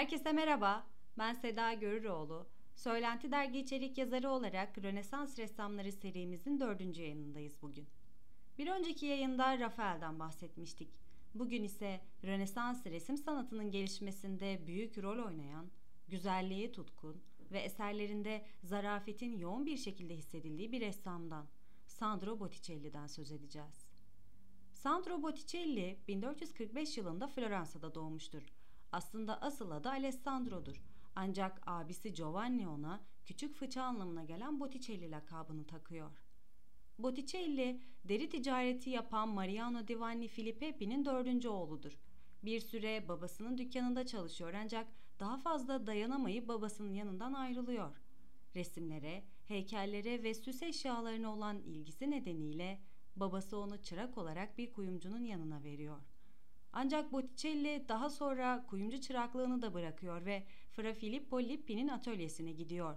Herkese merhaba. Ben Seda Görüroğlu. Söylenti Dergi içerik yazarı olarak Rönesans Ressamları serimizin dördüncü yayınındayız bugün. Bir önceki yayında Rafael'den bahsetmiştik. Bugün ise Rönesans resim sanatının gelişmesinde büyük rol oynayan, güzelliğe tutkun ve eserlerinde zarafetin yoğun bir şekilde hissedildiği bir ressamdan, Sandro Botticelli'den söz edeceğiz. Sandro Botticelli 1445 yılında Floransa'da doğmuştur aslında asıl adı Alessandro'dur. Ancak abisi Giovanni ona küçük fıça anlamına gelen Botticelli lakabını takıyor. Botticelli, deri ticareti yapan Mariano Giovanni Filippe'nin dördüncü oğludur. Bir süre babasının dükkanında çalışıyor ancak daha fazla dayanamayıp babasının yanından ayrılıyor. Resimlere, heykellere ve süs eşyalarına olan ilgisi nedeniyle babası onu çırak olarak bir kuyumcunun yanına veriyor. Ancak Botticelli daha sonra kuyumcu çıraklığını da bırakıyor ve Fra Filippo Lippi'nin atölyesine gidiyor.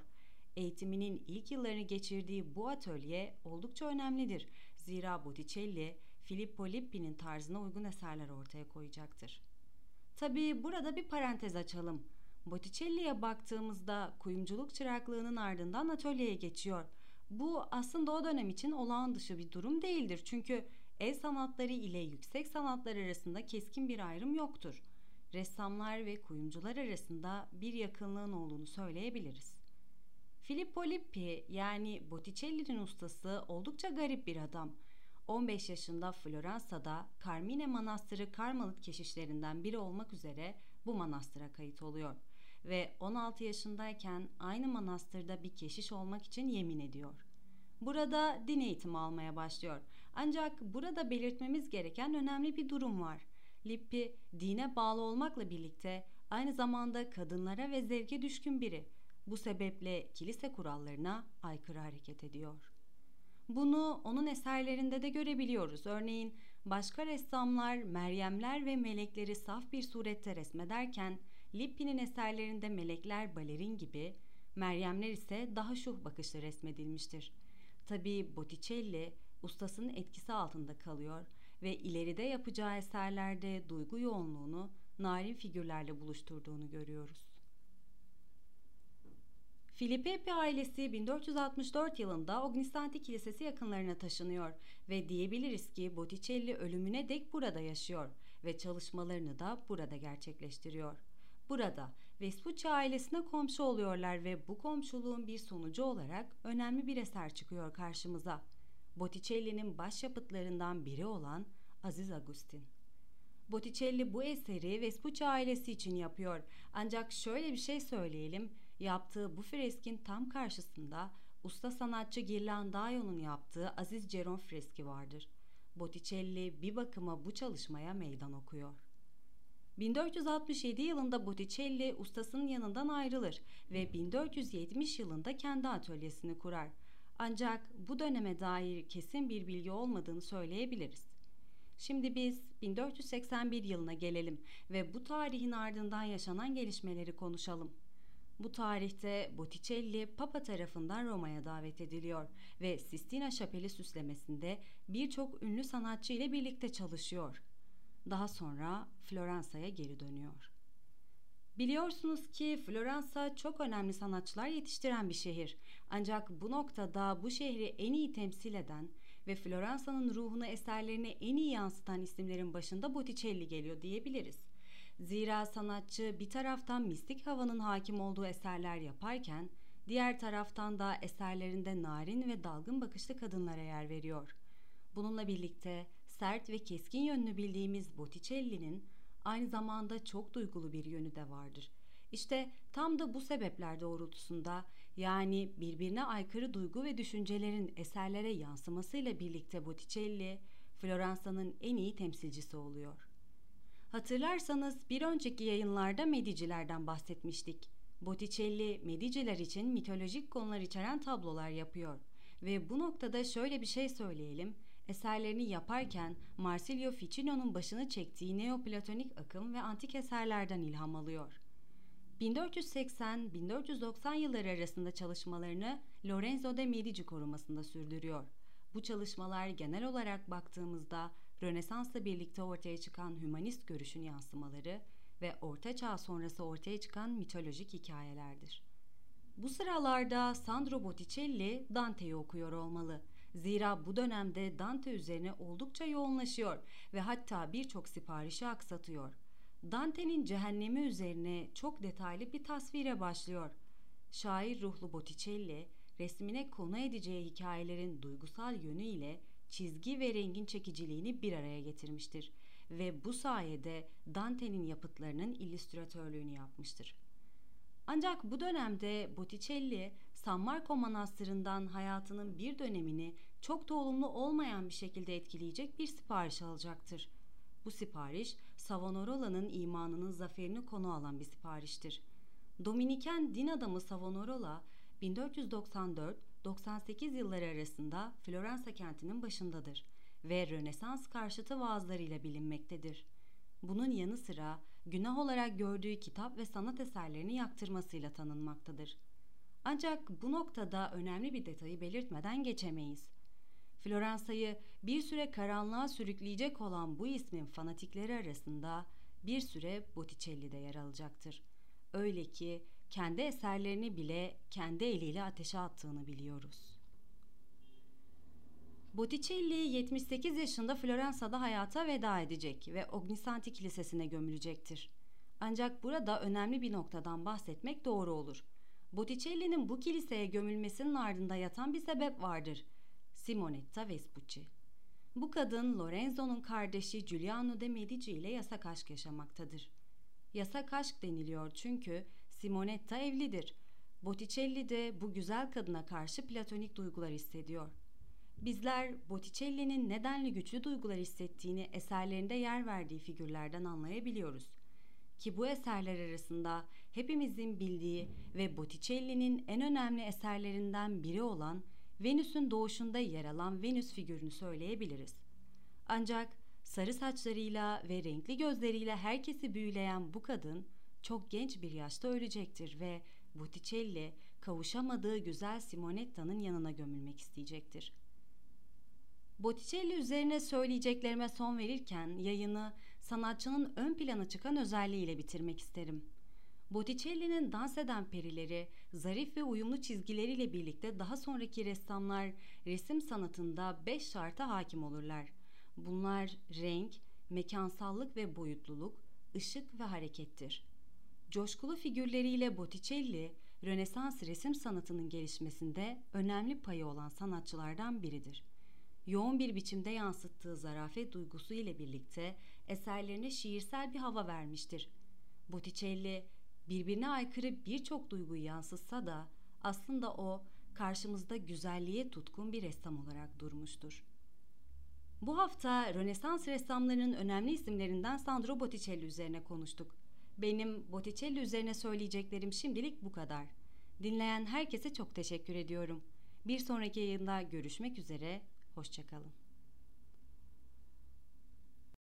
Eğitiminin ilk yıllarını geçirdiği bu atölye oldukça önemlidir. Zira Botticelli, Filippo Lippi'nin tarzına uygun eserler ortaya koyacaktır. Tabii burada bir parantez açalım. Botticelli'ye baktığımızda kuyumculuk çıraklığının ardından atölyeye geçiyor. Bu aslında o dönem için olağan dışı bir durum değildir. Çünkü El sanatları ile yüksek sanatlar arasında keskin bir ayrım yoktur. Ressamlar ve kuyumcular arasında bir yakınlığın olduğunu söyleyebiliriz. Filippo Lippi yani Botticelli'nin ustası oldukça garip bir adam. 15 yaşında Floransa'da Carmine Manastırı Karmalık keşişlerinden biri olmak üzere bu manastıra kayıt oluyor ve 16 yaşındayken aynı manastırda bir keşiş olmak için yemin ediyor. Burada din eğitimi almaya başlıyor. Ancak burada belirtmemiz gereken önemli bir durum var. Lippi dine bağlı olmakla birlikte aynı zamanda kadınlara ve zevke düşkün biri. Bu sebeple kilise kurallarına aykırı hareket ediyor. Bunu onun eserlerinde de görebiliyoruz. Örneğin başka ressamlar Meryemler ve melekleri saf bir surette resmederken Lippi'nin eserlerinde melekler balerin gibi, Meryemler ise daha şuh bakışlı resmedilmiştir. Tabii Botticelli ustasının etkisi altında kalıyor ve ileride yapacağı eserlerde duygu yoğunluğunu narin figürlerle buluşturduğunu görüyoruz. Filippepi ailesi 1464 yılında Ognisanti Kilisesi yakınlarına taşınıyor ve diyebiliriz ki Botticelli ölümüne dek burada yaşıyor ve çalışmalarını da burada gerçekleştiriyor. Burada Vespucci ailesine komşu oluyorlar ve bu komşuluğun bir sonucu olarak önemli bir eser çıkıyor karşımıza. Botticelli'nin başyapıtlarından biri olan Aziz Agustin. Botticelli bu eseri Vespucci ailesi için yapıyor. Ancak şöyle bir şey söyleyelim. Yaptığı bu freskin tam karşısında usta sanatçı Ghirlandaio'nun yaptığı Aziz Ceron freski vardır. Botticelli bir bakıma bu çalışmaya meydan okuyor. 1467 yılında Botticelli ustasının yanından ayrılır ve 1470 yılında kendi atölyesini kurar. Ancak bu döneme dair kesin bir bilgi olmadığını söyleyebiliriz. Şimdi biz 1481 yılına gelelim ve bu tarihin ardından yaşanan gelişmeleri konuşalım. Bu tarihte Botticelli Papa tarafından Roma'ya davet ediliyor ve Sistina Şapeli süslemesinde birçok ünlü sanatçı ile birlikte çalışıyor. Daha sonra Floransa'ya geri dönüyor. Biliyorsunuz ki Floransa çok önemli sanatçılar yetiştiren bir şehir. Ancak bu noktada bu şehri en iyi temsil eden ve Floransa'nın ruhunu eserlerine en iyi yansıtan isimlerin başında Botticelli geliyor diyebiliriz. Zira sanatçı bir taraftan mistik havanın hakim olduğu eserler yaparken diğer taraftan da eserlerinde narin ve dalgın bakışlı kadınlara yer veriyor. Bununla birlikte sert ve keskin yönünü bildiğimiz Botticelli'nin aynı zamanda çok duygulu bir yönü de vardır. İşte tam da bu sebepler doğrultusunda yani birbirine aykırı duygu ve düşüncelerin eserlere yansımasıyla birlikte Botticelli, Floransa'nın en iyi temsilcisi oluyor. Hatırlarsanız bir önceki yayınlarda Medicilerden bahsetmiştik. Botticelli, Mediciler için mitolojik konular içeren tablolar yapıyor. Ve bu noktada şöyle bir şey söyleyelim eserlerini yaparken Marsilio Ficino'nun başını çektiği neoplatonik akım ve antik eserlerden ilham alıyor. 1480-1490 yılları arasında çalışmalarını Lorenzo de Medici korumasında sürdürüyor. Bu çalışmalar genel olarak baktığımızda Rönesans'la birlikte ortaya çıkan hümanist görüşün yansımaları ve Orta Çağ sonrası ortaya çıkan mitolojik hikayelerdir. Bu sıralarda Sandro Botticelli Dante'yi okuyor olmalı. Zira bu dönemde Dante üzerine oldukça yoğunlaşıyor ve hatta birçok siparişi aksatıyor. Dante'nin cehennemi üzerine çok detaylı bir tasvire başlıyor. Şair ruhlu Botticelli, resmine konu edeceği hikayelerin duygusal yönü ile çizgi ve rengin çekiciliğini bir araya getirmiştir ve bu sayede Dante'nin yapıtlarının illüstratörlüğünü yapmıştır. Ancak bu dönemde Botticelli, San Marco Manastırı'ndan hayatının bir dönemini çok da olumlu olmayan bir şekilde etkileyecek bir sipariş alacaktır. Bu sipariş, Savonarola'nın imanının zaferini konu alan bir sipariştir. Dominiken din adamı Savonarola, 1494-98 yılları arasında Floransa kentinin başındadır ve Rönesans karşıtı vaazlarıyla bilinmektedir. Bunun yanı sıra günah olarak gördüğü kitap ve sanat eserlerini yaktırmasıyla tanınmaktadır. Ancak bu noktada önemli bir detayı belirtmeden geçemeyiz. Floransa'yı bir süre karanlığa sürükleyecek olan bu ismin fanatikleri arasında bir süre Botticelli de yer alacaktır. Öyle ki kendi eserlerini bile kendi eliyle ateşe attığını biliyoruz. Botticelli 78 yaşında Floransa'da hayata veda edecek ve Ognissanti Kilisesi'ne gömülecektir. Ancak burada önemli bir noktadan bahsetmek doğru olur. Botticelli'nin bu kiliseye gömülmesinin ardında yatan bir sebep vardır. Simonetta Vespucci. Bu kadın Lorenzo'nun kardeşi Giuliano de Medici ile yasak aşk yaşamaktadır. Yasak aşk deniliyor çünkü Simonetta evlidir. Botticelli de bu güzel kadına karşı platonik duygular hissediyor. Bizler Botticelli'nin nedenli güçlü duygular hissettiğini eserlerinde yer verdiği figürlerden anlayabiliyoruz. Ki bu eserler arasında hepimizin bildiği ve Botticelli'nin en önemli eserlerinden biri olan Venüs'ün doğuşunda yer alan Venüs figürünü söyleyebiliriz. Ancak sarı saçlarıyla ve renkli gözleriyle herkesi büyüleyen bu kadın çok genç bir yaşta ölecektir ve Botticelli kavuşamadığı güzel Simonetta'nın yanına gömülmek isteyecektir. Botticelli üzerine söyleyeceklerime son verirken yayını sanatçının ön plana çıkan özelliğiyle bitirmek isterim. Botticelli'nin dans eden perileri, zarif ve uyumlu çizgileriyle birlikte daha sonraki ressamlar resim sanatında beş şarta hakim olurlar. Bunlar renk, mekansallık ve boyutluluk, ışık ve harekettir. Coşkulu figürleriyle Botticelli, Rönesans resim sanatının gelişmesinde önemli payı olan sanatçılardan biridir. Yoğun bir biçimde yansıttığı zarafet duygusu ile birlikte eserlerine şiirsel bir hava vermiştir. Botticelli birbirine aykırı birçok duyguyu yansıtsa da aslında o karşımızda güzelliğe tutkun bir ressam olarak durmuştur. Bu hafta Rönesans ressamlarının önemli isimlerinden Sandro Botticelli üzerine konuştuk. Benim Botticelli üzerine söyleyeceklerim şimdilik bu kadar. Dinleyen herkese çok teşekkür ediyorum. Bir sonraki yayında görüşmek üzere, hoşçakalın.